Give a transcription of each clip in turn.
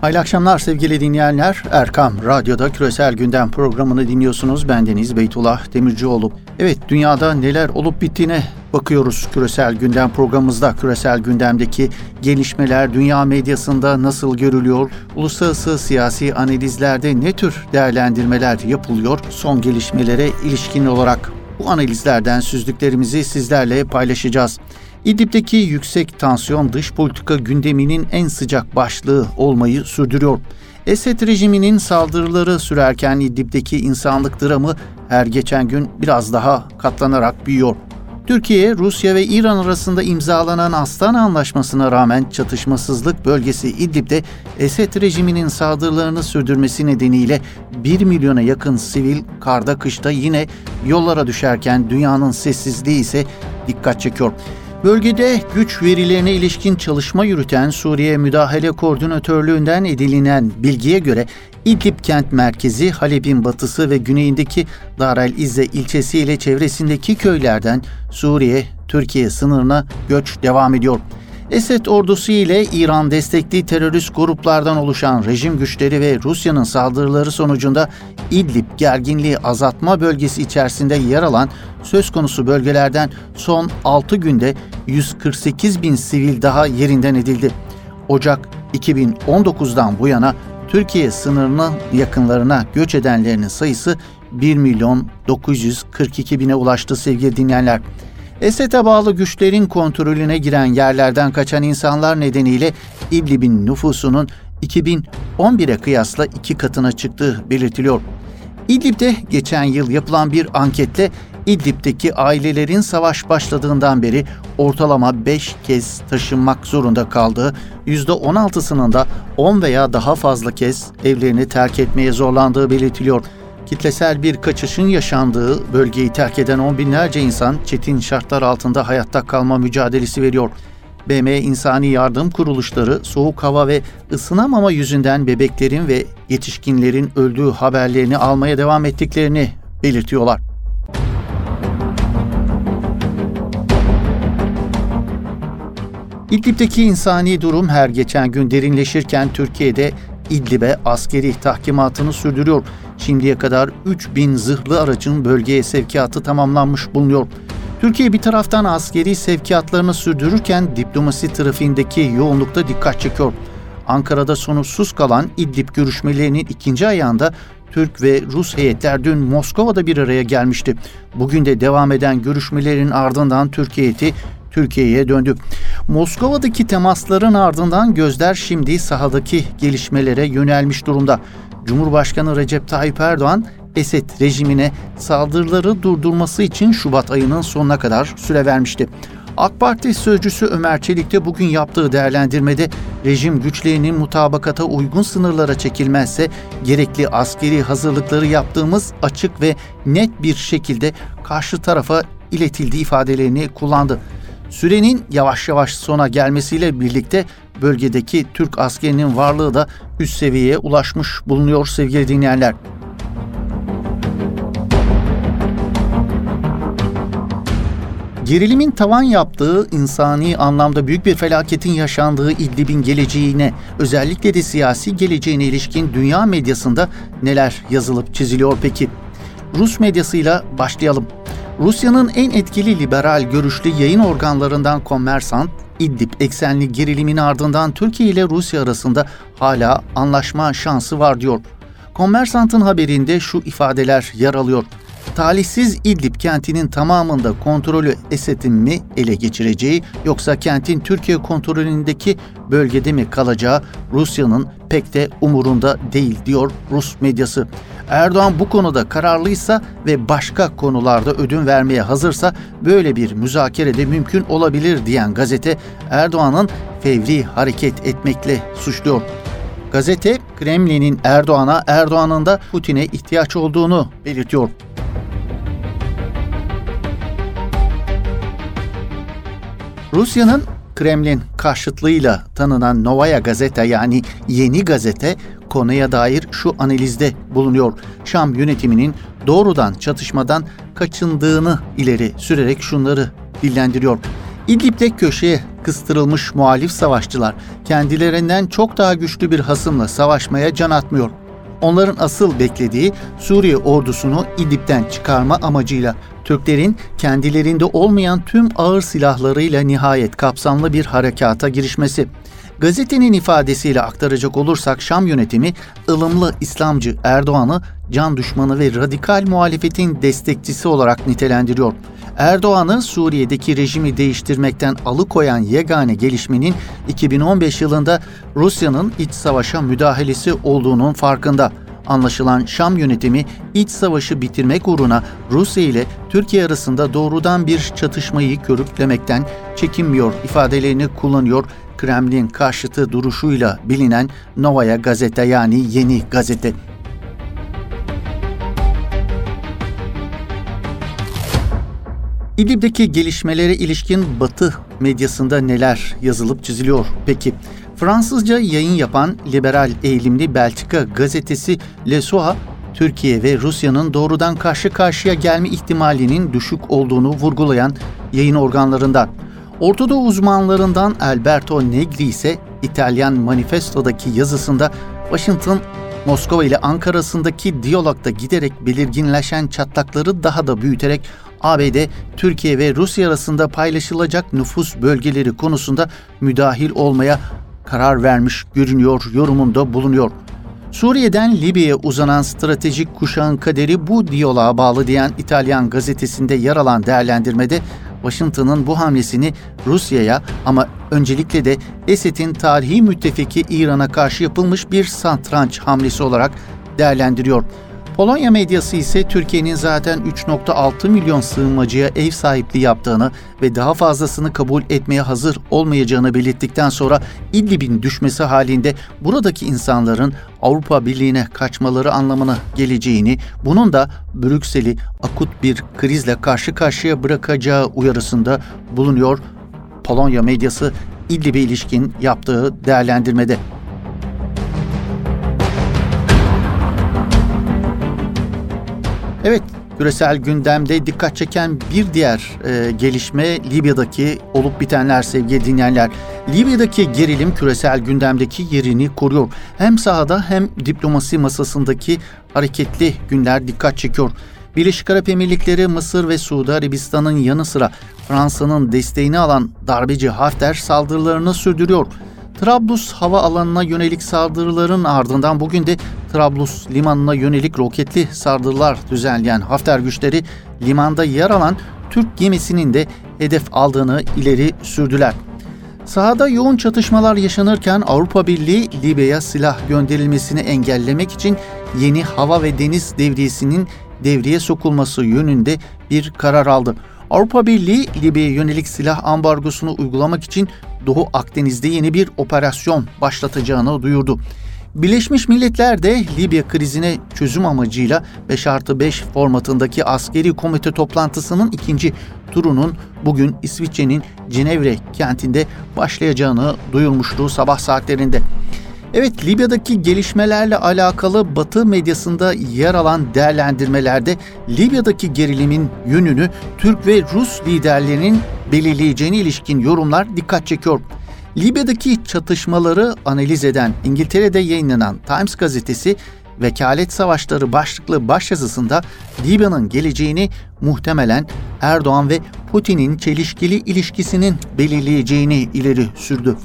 Hayırlı akşamlar sevgili dinleyenler. Erkam Radyo'da Küresel Gündem programını dinliyorsunuz. Bendeniz Beytullah Demircioğlu. Evet dünyada neler olup bittiğine bakıyoruz Küresel Gündem programımızda. Küresel gündemdeki gelişmeler dünya medyasında nasıl görülüyor? Uluslararası siyasi analizlerde ne tür değerlendirmeler yapılıyor? Son gelişmelere ilişkin olarak bu analizlerden süzdüklerimizi sizlerle paylaşacağız. İdlib'deki yüksek tansiyon dış politika gündeminin en sıcak başlığı olmayı sürdürüyor. Esed rejiminin saldırıları sürerken İdlib'deki insanlık dramı her geçen gün biraz daha katlanarak büyüyor. Türkiye, Rusya ve İran arasında imzalanan Astana Anlaşması'na rağmen çatışmasızlık bölgesi İdlib'de Esed rejiminin saldırılarını sürdürmesi nedeniyle 1 milyona yakın sivil karda kışta yine yollara düşerken dünyanın sessizliği ise dikkat çekiyor. Bölgede güç verilerine ilişkin çalışma yürüten Suriye Müdahale Koordinatörlüğü'nden edinilen bilgiye göre İdlib kent merkezi Halep'in batısı ve güneyindeki Dar el İzze ilçesi ile çevresindeki köylerden Suriye, Türkiye sınırına göç devam ediyor. Esed ordusu ile İran destekli terörist gruplardan oluşan rejim güçleri ve Rusya'nın saldırıları sonucunda İdlib gerginliği azaltma bölgesi içerisinde yer alan söz konusu bölgelerden son 6 günde 148 bin sivil daha yerinden edildi. Ocak 2019'dan bu yana Türkiye sınırının yakınlarına göç edenlerinin sayısı 1 milyon 942 bine ulaştı sevgili dinleyenler. Esed'e bağlı güçlerin kontrolüne giren yerlerden kaçan insanlar nedeniyle İdlib'in nüfusunun 2011'e kıyasla iki katına çıktığı belirtiliyor. İdlib'de geçen yıl yapılan bir anketle İdlib'deki ailelerin savaş başladığından beri ortalama 5 kez taşınmak zorunda kaldığı, %16'sının da 10 veya daha fazla kez evlerini terk etmeye zorlandığı belirtiliyor. Kitlesel bir kaçışın yaşandığı bölgeyi terk eden on binlerce insan çetin şartlar altında hayatta kalma mücadelesi veriyor. BM İnsani Yardım Kuruluşları soğuk hava ve ısınamama yüzünden bebeklerin ve yetişkinlerin öldüğü haberlerini almaya devam ettiklerini belirtiyorlar. İdlib'deki insani durum her geçen gün derinleşirken Türkiye'de İdlib'e askeri tahkimatını sürdürüyor. Şimdiye kadar 3000 zırhlı aracın bölgeye sevkiyatı tamamlanmış bulunuyor. Türkiye bir taraftan askeri sevkiyatlarını sürdürürken diplomasi trafiğindeki yoğunlukta dikkat çekiyor. Ankara'da sonuçsuz kalan İdlib görüşmelerinin ikinci ayağında Türk ve Rus heyetler dün Moskova'da bir araya gelmişti. Bugün de devam eden görüşmelerin ardından Türkiye heyeti Türkiye'ye döndü. Moskova'daki temasların ardından gözler şimdi sahadaki gelişmelere yönelmiş durumda. Cumhurbaşkanı Recep Tayyip Erdoğan Esed rejimine saldırıları durdurması için Şubat ayının sonuna kadar süre vermişti. AK Parti sözcüsü Ömer Çelik de bugün yaptığı değerlendirmede rejim güçlerinin mutabakata uygun sınırlara çekilmezse gerekli askeri hazırlıkları yaptığımız açık ve net bir şekilde karşı tarafa iletildiği ifadelerini kullandı. Sürenin yavaş yavaş sona gelmesiyle birlikte bölgedeki Türk askerinin varlığı da üst seviyeye ulaşmış bulunuyor sevgili dinleyenler. Gerilimin tavan yaptığı, insani anlamda büyük bir felaketin yaşandığı İdlib'in geleceğine, özellikle de siyasi geleceğine ilişkin dünya medyasında neler yazılıp çiziliyor peki? Rus medyasıyla başlayalım. Rusya'nın en etkili liberal görüşlü yayın organlarından Kommersant, İdlib eksenli gerilimin ardından Türkiye ile Rusya arasında hala anlaşma şansı var diyor. Kommersant'ın haberinde şu ifadeler yer alıyor. Talihsiz İdlib kentinin tamamında kontrolü Esed'in mi ele geçireceği yoksa kentin Türkiye kontrolündeki bölgede mi kalacağı Rusya'nın pek de umurunda değil diyor Rus medyası. Erdoğan bu konuda kararlıysa ve başka konularda ödün vermeye hazırsa böyle bir müzakere de mümkün olabilir diyen gazete Erdoğan'ın fevri hareket etmekle suçluyor. Gazete Kremlin'in Erdoğan'a, Erdoğan'ın da Putin'e ihtiyaç olduğunu belirtiyor. Rusya'nın Kremlin karşıtlığıyla tanınan Novaya Gazete yani Yeni Gazete konuya dair şu analizde bulunuyor. Şam yönetiminin doğrudan çatışmadan kaçındığını ileri sürerek şunları dillendiriyor. İdlib'de köşeye kıstırılmış muhalif savaşçılar kendilerinden çok daha güçlü bir hasımla savaşmaya can atmıyor. Onların asıl beklediği Suriye ordusunu İdlib'den çıkarma amacıyla Türklerin kendilerinde olmayan tüm ağır silahlarıyla nihayet kapsamlı bir harekata girişmesi. Gazetenin ifadesiyle aktaracak olursak Şam yönetimi ılımlı İslamcı Erdoğan'ı can düşmanı ve radikal muhalefetin destekçisi olarak nitelendiriyor. Erdoğan'ı Suriye'deki rejimi değiştirmekten alıkoyan yegane gelişmenin 2015 yılında Rusya'nın iç savaşa müdahalesi olduğunun farkında. Anlaşılan Şam yönetimi iç savaşı bitirmek uğruna Rusya ile Türkiye arasında doğrudan bir çatışmayı körüklemekten çekinmiyor ifadelerini kullanıyor. Kremlin karşıtı duruşuyla bilinen Novaya Gazete yani Yeni Gazete. İdlib'deki gelişmelere ilişkin Batı medyasında neler yazılıp çiziliyor peki? Fransızca yayın yapan liberal eğilimli Belçika gazetesi Le Soir, Türkiye ve Rusya'nın doğrudan karşı karşıya gelme ihtimalinin düşük olduğunu vurgulayan yayın organlarından. Ortadoğu uzmanlarından Alberto Negri ise İtalyan Manifesto'daki yazısında Washington Moskova ile Ankara arasındaki diyalogda giderek belirginleşen çatlakları daha da büyüterek ABD, Türkiye ve Rusya arasında paylaşılacak nüfus bölgeleri konusunda müdahil olmaya karar vermiş görünüyor yorumunda bulunuyor. Suriye'den Libya'ya uzanan stratejik kuşağın kaderi bu diyaloğa bağlı diyen İtalyan gazetesinde yer alan değerlendirmede Washington'ın bu hamlesini Rusya'ya ama öncelikle de Esed'in tarihi müttefiki İran'a karşı yapılmış bir satranç hamlesi olarak değerlendiriyor. Polonya medyası ise Türkiye'nin zaten 3.6 milyon sığınmacıya ev sahipliği yaptığını ve daha fazlasını kabul etmeye hazır olmayacağını belirttikten sonra İdlib'in düşmesi halinde buradaki insanların Avrupa Birliği'ne kaçmaları anlamına geleceğini, bunun da Brüksel'i akut bir krizle karşı karşıya bırakacağı uyarısında bulunuyor. Polonya medyası İdlib'e ilişkin yaptığı değerlendirmede. Evet, küresel gündemde dikkat çeken bir diğer e, gelişme Libya'daki olup bitenler sevgili dinleyenler. Libya'daki gerilim küresel gündemdeki yerini koruyor. Hem sahada hem diplomasi masasındaki hareketli günler dikkat çekiyor. Birleşik Arap Emirlikleri, Mısır ve Suudi Arabistan'ın yanı sıra Fransa'nın desteğini alan darbeci Hafter saldırılarını sürdürüyor. Trablus hava alanına yönelik saldırıların ardından bugün de Trablus limanına yönelik roketli saldırılar düzenleyen Hafter güçleri limanda yer alan Türk gemisinin de hedef aldığını ileri sürdüler. Sahada yoğun çatışmalar yaşanırken Avrupa Birliği Libya'ya silah gönderilmesini engellemek için yeni hava ve deniz devriyesinin devreye sokulması yönünde bir karar aldı. Avrupa Birliği Libya'ya yönelik silah ambargosunu uygulamak için Doğu Akdeniz'de yeni bir operasyon başlatacağını duyurdu. Birleşmiş Milletler de Libya krizine çözüm amacıyla 5 artı 5 formatındaki askeri komite toplantısının ikinci turunun bugün İsviçre'nin Cenevre kentinde başlayacağını duyurmuştu sabah saatlerinde. Evet Libya'daki gelişmelerle alakalı Batı medyasında yer alan değerlendirmelerde Libya'daki gerilimin yönünü Türk ve Rus liderlerinin belirleyeceğine ilişkin yorumlar dikkat çekiyor. Libya'daki çatışmaları analiz eden İngiltere'de yayınlanan Times gazetesi Vekalet Savaşları başlıklı başyazısında Libya'nın geleceğini muhtemelen Erdoğan ve Putin'in çelişkili ilişkisinin belirleyeceğini ileri sürdü.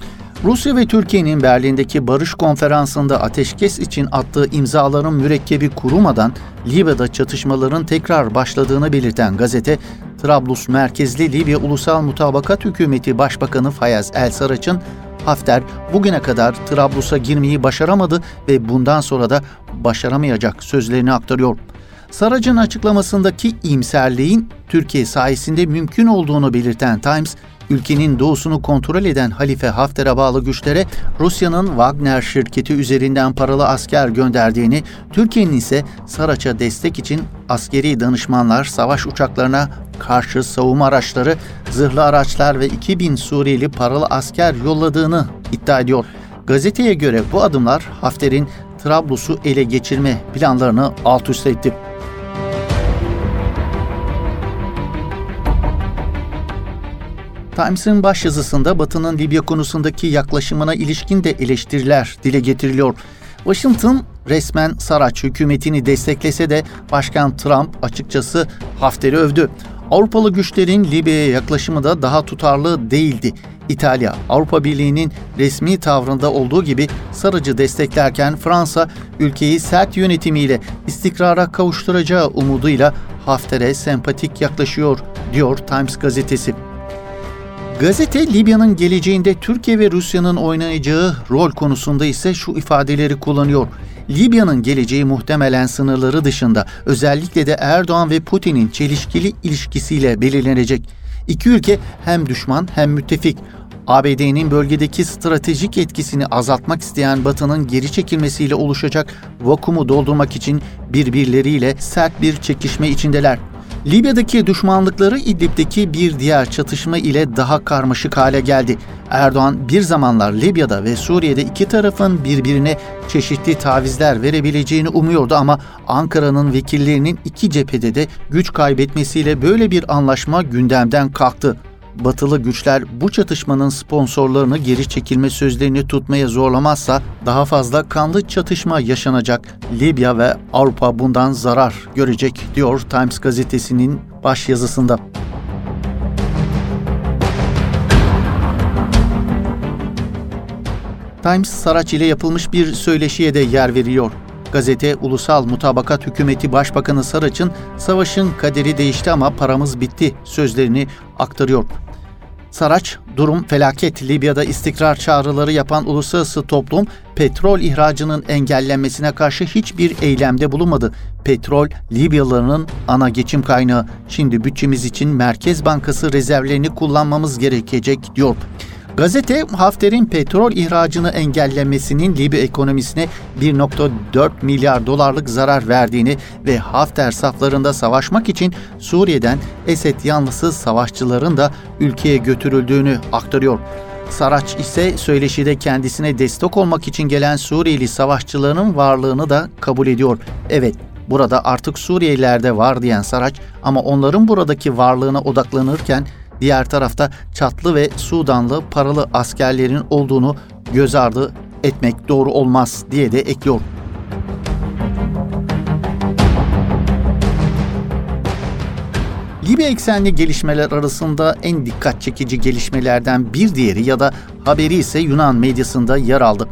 Rusya ve Türkiye'nin Berlin'deki barış konferansında ateşkes için attığı imzaların mürekkebi kurumadan Libya'da çatışmaların tekrar başladığını belirten gazete, Trablus merkezli Libya Ulusal Mutabakat Hükümeti Başbakanı Fayez El Saraç'ın Hafter bugüne kadar Trablus'a girmeyi başaramadı ve bundan sonra da başaramayacak sözlerini aktarıyor. Sarac'ın açıklamasındaki imserliğin Türkiye sayesinde mümkün olduğunu belirten Times, ülkenin doğusunu kontrol eden Halife Hafter'e bağlı güçlere Rusya'nın Wagner şirketi üzerinden paralı asker gönderdiğini, Türkiye'nin ise Saraç'a destek için askeri danışmanlar, savaş uçaklarına karşı savunma araçları, zırhlı araçlar ve 2000 Suriyeli paralı asker yolladığını iddia ediyor. Gazeteye göre bu adımlar Hafter'in Trablus'u ele geçirme planlarını alt üst etti. Times'ın başyazısında Batı'nın Libya konusundaki yaklaşımına ilişkin de eleştiriler dile getiriliyor. Washington resmen Saraç hükümetini desteklese de Başkan Trump açıkçası Hafter'i övdü. Avrupalı güçlerin Libya'ya yaklaşımı da daha tutarlı değildi. İtalya, Avrupa Birliği'nin resmi tavrında olduğu gibi Sarıcı desteklerken Fransa ülkeyi sert yönetimiyle istikrara kavuşturacağı umuduyla Hafter'e sempatik yaklaşıyor, diyor Times gazetesi. Gazete Libya'nın geleceğinde Türkiye ve Rusya'nın oynayacağı rol konusunda ise şu ifadeleri kullanıyor. Libya'nın geleceği muhtemelen sınırları dışında özellikle de Erdoğan ve Putin'in çelişkili ilişkisiyle belirlenecek. İki ülke hem düşman hem müttefik. ABD'nin bölgedeki stratejik etkisini azaltmak isteyen Batı'nın geri çekilmesiyle oluşacak vakumu doldurmak için birbirleriyle sert bir çekişme içindeler. Libya'daki düşmanlıkları İdlib'deki bir diğer çatışma ile daha karmaşık hale geldi. Erdoğan bir zamanlar Libya'da ve Suriye'de iki tarafın birbirine çeşitli tavizler verebileceğini umuyordu ama Ankara'nın vekillerinin iki cephede de güç kaybetmesiyle böyle bir anlaşma gündemden kalktı. Batılı güçler bu çatışmanın sponsorlarını geri çekilme sözlerini tutmaya zorlamazsa daha fazla kanlı çatışma yaşanacak. Libya ve Avrupa bundan zarar görecek diyor Times gazetesinin baş yazısında. Times Saraç ile yapılmış bir söyleşiye de yer veriyor. Gazete Ulusal Mutabakat Hükümeti Başbakanı Saraç'ın savaşın kaderi değişti ama paramız bitti sözlerini aktarıyor. Saraç, durum felaket. Libya'da istikrar çağrıları yapan uluslararası toplum petrol ihracının engellenmesine karşı hiçbir eylemde bulunmadı. Petrol Libyalıların ana geçim kaynağı. Şimdi bütçemiz için Merkez Bankası rezervlerini kullanmamız gerekecek diyor. Gazete Hafter'in petrol ihracını engellemesinin Libya ekonomisine 1.4 milyar dolarlık zarar verdiğini ve Hafter saflarında savaşmak için Suriye'den Esed yanlısı savaşçıların da ülkeye götürüldüğünü aktarıyor. Saraç ise söyleşide kendisine destek olmak için gelen Suriyeli savaşçıların varlığını da kabul ediyor. Evet, burada artık Suriyeliler de var diyen Saraç ama onların buradaki varlığına odaklanırken diğer tarafta Çatlı ve Sudanlı paralı askerlerin olduğunu göz ardı etmek doğru olmaz diye de ekliyor. Libya eksenli gelişmeler arasında en dikkat çekici gelişmelerden bir diğeri ya da haberi ise Yunan medyasında yer aldı.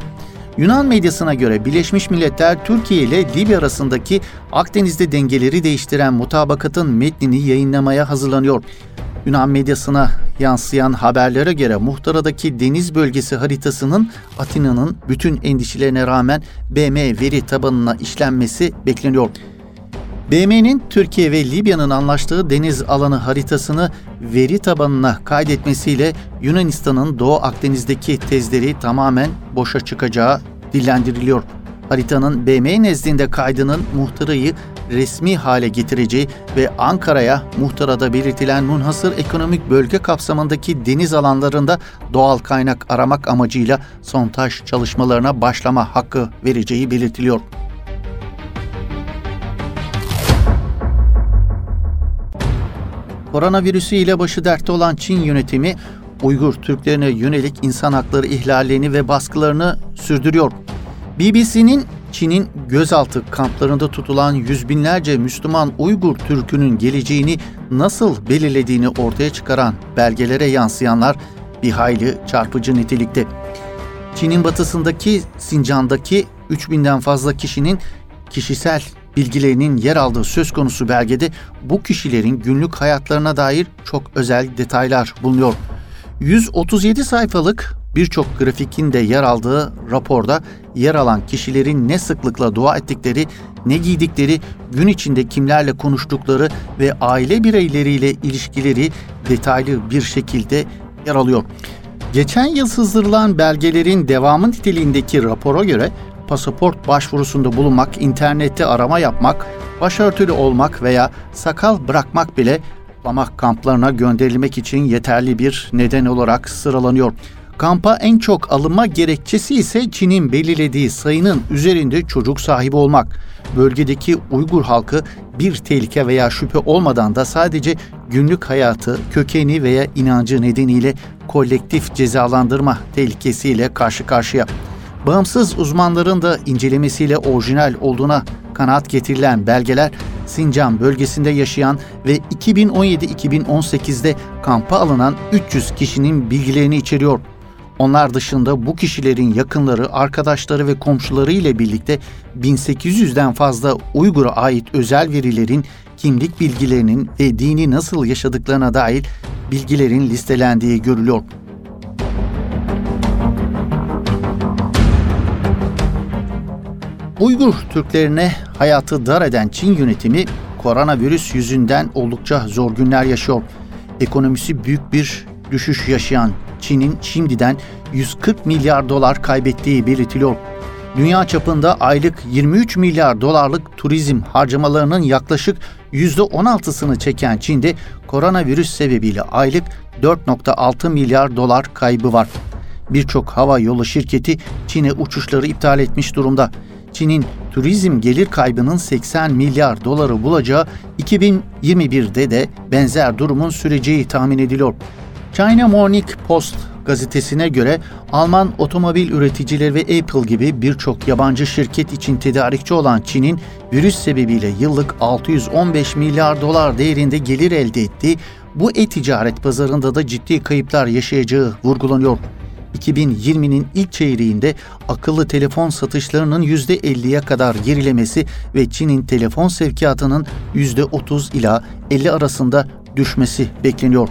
Yunan medyasına göre Birleşmiş Milletler Türkiye ile Libya arasındaki Akdeniz'de dengeleri değiştiren mutabakatın metnini yayınlamaya hazırlanıyor. Yunan medyasına yansıyan haberlere göre muhtaradaki deniz bölgesi haritasının Atina'nın bütün endişelerine rağmen BM veri tabanına işlenmesi bekleniyor. BM'nin Türkiye ve Libya'nın anlaştığı deniz alanı haritasını veri tabanına kaydetmesiyle Yunanistan'ın Doğu Akdeniz'deki tezleri tamamen boşa çıkacağı dillendiriliyor. Haritanın BM nezdinde kaydının muhtarayı resmi hale getireceği ve Ankara'ya muhtarada belirtilen munhasır ekonomik bölge kapsamındaki deniz alanlarında doğal kaynak aramak amacıyla sontaj çalışmalarına başlama hakkı vereceği belirtiliyor. Koronavirüsü ile başı dertte olan Çin yönetimi Uygur Türklerine yönelik insan hakları ihlallerini ve baskılarını sürdürüyor. BBC'nin Çin'in gözaltı kamplarında tutulan yüz binlerce Müslüman Uygur Türk'ünün geleceğini nasıl belirlediğini ortaya çıkaran belgelere yansıyanlar bir hayli çarpıcı nitelikte. Çin'in batısındaki Sincan'daki 3000'den fazla kişinin kişisel bilgilerinin yer aldığı söz konusu belgede bu kişilerin günlük hayatlarına dair çok özel detaylar bulunuyor. 137 sayfalık birçok grafikin de yer aldığı raporda yer alan kişilerin ne sıklıkla dua ettikleri, ne giydikleri, gün içinde kimlerle konuştukları ve aile bireyleriyle ilişkileri detaylı bir şekilde yer alıyor. Geçen yıl sızdırılan belgelerin devamı niteliğindeki rapora göre pasaport başvurusunda bulunmak, internette arama yapmak, başörtülü olmak veya sakal bırakmak bile Lamak kamplarına gönderilmek için yeterli bir neden olarak sıralanıyor. Kampa en çok alınma gerekçesi ise Çin'in belirlediği sayının üzerinde çocuk sahibi olmak. Bölgedeki Uygur halkı bir tehlike veya şüphe olmadan da sadece günlük hayatı, kökeni veya inancı nedeniyle kolektif cezalandırma tehlikesiyle karşı karşıya. Bağımsız uzmanların da incelemesiyle orijinal olduğuna kanaat getirilen belgeler Sincan bölgesinde yaşayan ve 2017-2018'de kampa alınan 300 kişinin bilgilerini içeriyor. Onlar dışında bu kişilerin yakınları, arkadaşları ve komşuları ile birlikte 1800'den fazla Uygur'a ait özel verilerin kimlik bilgilerinin ve dini nasıl yaşadıklarına dair bilgilerin listelendiği görülüyor. Uygur Türklerine hayatı dar eden Çin yönetimi koronavirüs yüzünden oldukça zor günler yaşıyor. Ekonomisi büyük bir düşüş yaşayan Çin'in şimdiden 140 milyar dolar kaybettiği belirtiliyor. Dünya çapında aylık 23 milyar dolarlık turizm harcamalarının yaklaşık %16'sını çeken Çin'de koronavirüs sebebiyle aylık 4.6 milyar dolar kaybı var. Birçok hava yolu şirketi Çin'e uçuşları iptal etmiş durumda. Çin'in turizm gelir kaybının 80 milyar doları bulacağı 2021'de de benzer durumun süreceği tahmin ediliyor. China Morning Post gazetesine göre Alman otomobil üreticileri ve Apple gibi birçok yabancı şirket için tedarikçi olan Çin'in virüs sebebiyle yıllık 615 milyar dolar değerinde gelir elde ettiği bu e-ticaret pazarında da ciddi kayıplar yaşayacağı vurgulanıyor. 2020'nin ilk çeyreğinde akıllı telefon satışlarının %50'ye kadar gerilemesi ve Çin'in telefon sevkiyatının %30 ila 50 arasında düşmesi bekleniyor.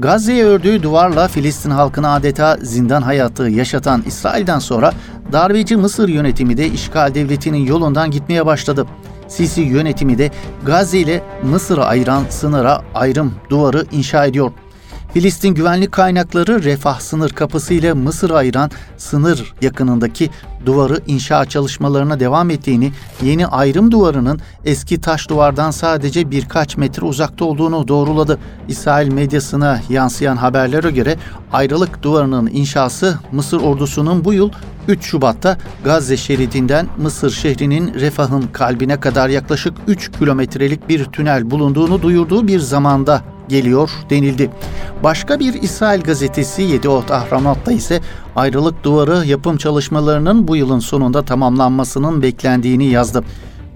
Gazze'ye ördüğü duvarla Filistin halkına adeta zindan hayatı yaşatan İsrail'den sonra darbeci Mısır yönetimi de işgal devletinin yolundan gitmeye başladı. Sisi yönetimi de Gazze ile Mısır'ı ayıran sınıra ayrım duvarı inşa ediyor. Filistin güvenlik kaynakları refah sınır kapısı ile Mısır'ı ayıran sınır yakınındaki duvarı inşa çalışmalarına devam ettiğini, yeni ayrım duvarının eski taş duvardan sadece birkaç metre uzakta olduğunu doğruladı. İsrail medyasına yansıyan haberlere göre ayrılık duvarının inşası Mısır ordusunun bu yıl 3 Şubat'ta Gazze şeridinden Mısır şehrinin refahın kalbine kadar yaklaşık 3 kilometrelik bir tünel bulunduğunu duyurduğu bir zamanda geliyor denildi. Başka bir İsrail gazetesi Yediot Ahramat'ta ise ayrılık duvarı yapım çalışmalarının bu yılın sonunda tamamlanmasının beklendiğini yazdı.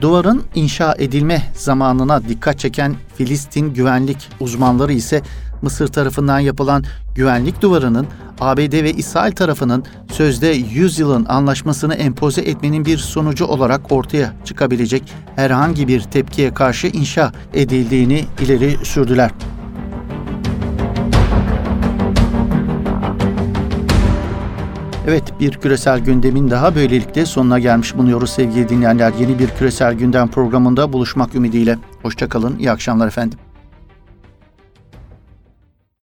Duvarın inşa edilme zamanına dikkat çeken Filistin güvenlik uzmanları ise Mısır tarafından yapılan güvenlik duvarının ABD ve İsrail tarafının sözde 100 yılın anlaşmasını empoze etmenin bir sonucu olarak ortaya çıkabilecek herhangi bir tepkiye karşı inşa edildiğini ileri sürdüler. Evet bir küresel gündemin daha böylelikle sonuna gelmiş bulunuyoruz sevgili dinleyenler. Yeni bir küresel gündem programında buluşmak ümidiyle. Hoşçakalın, iyi akşamlar efendim.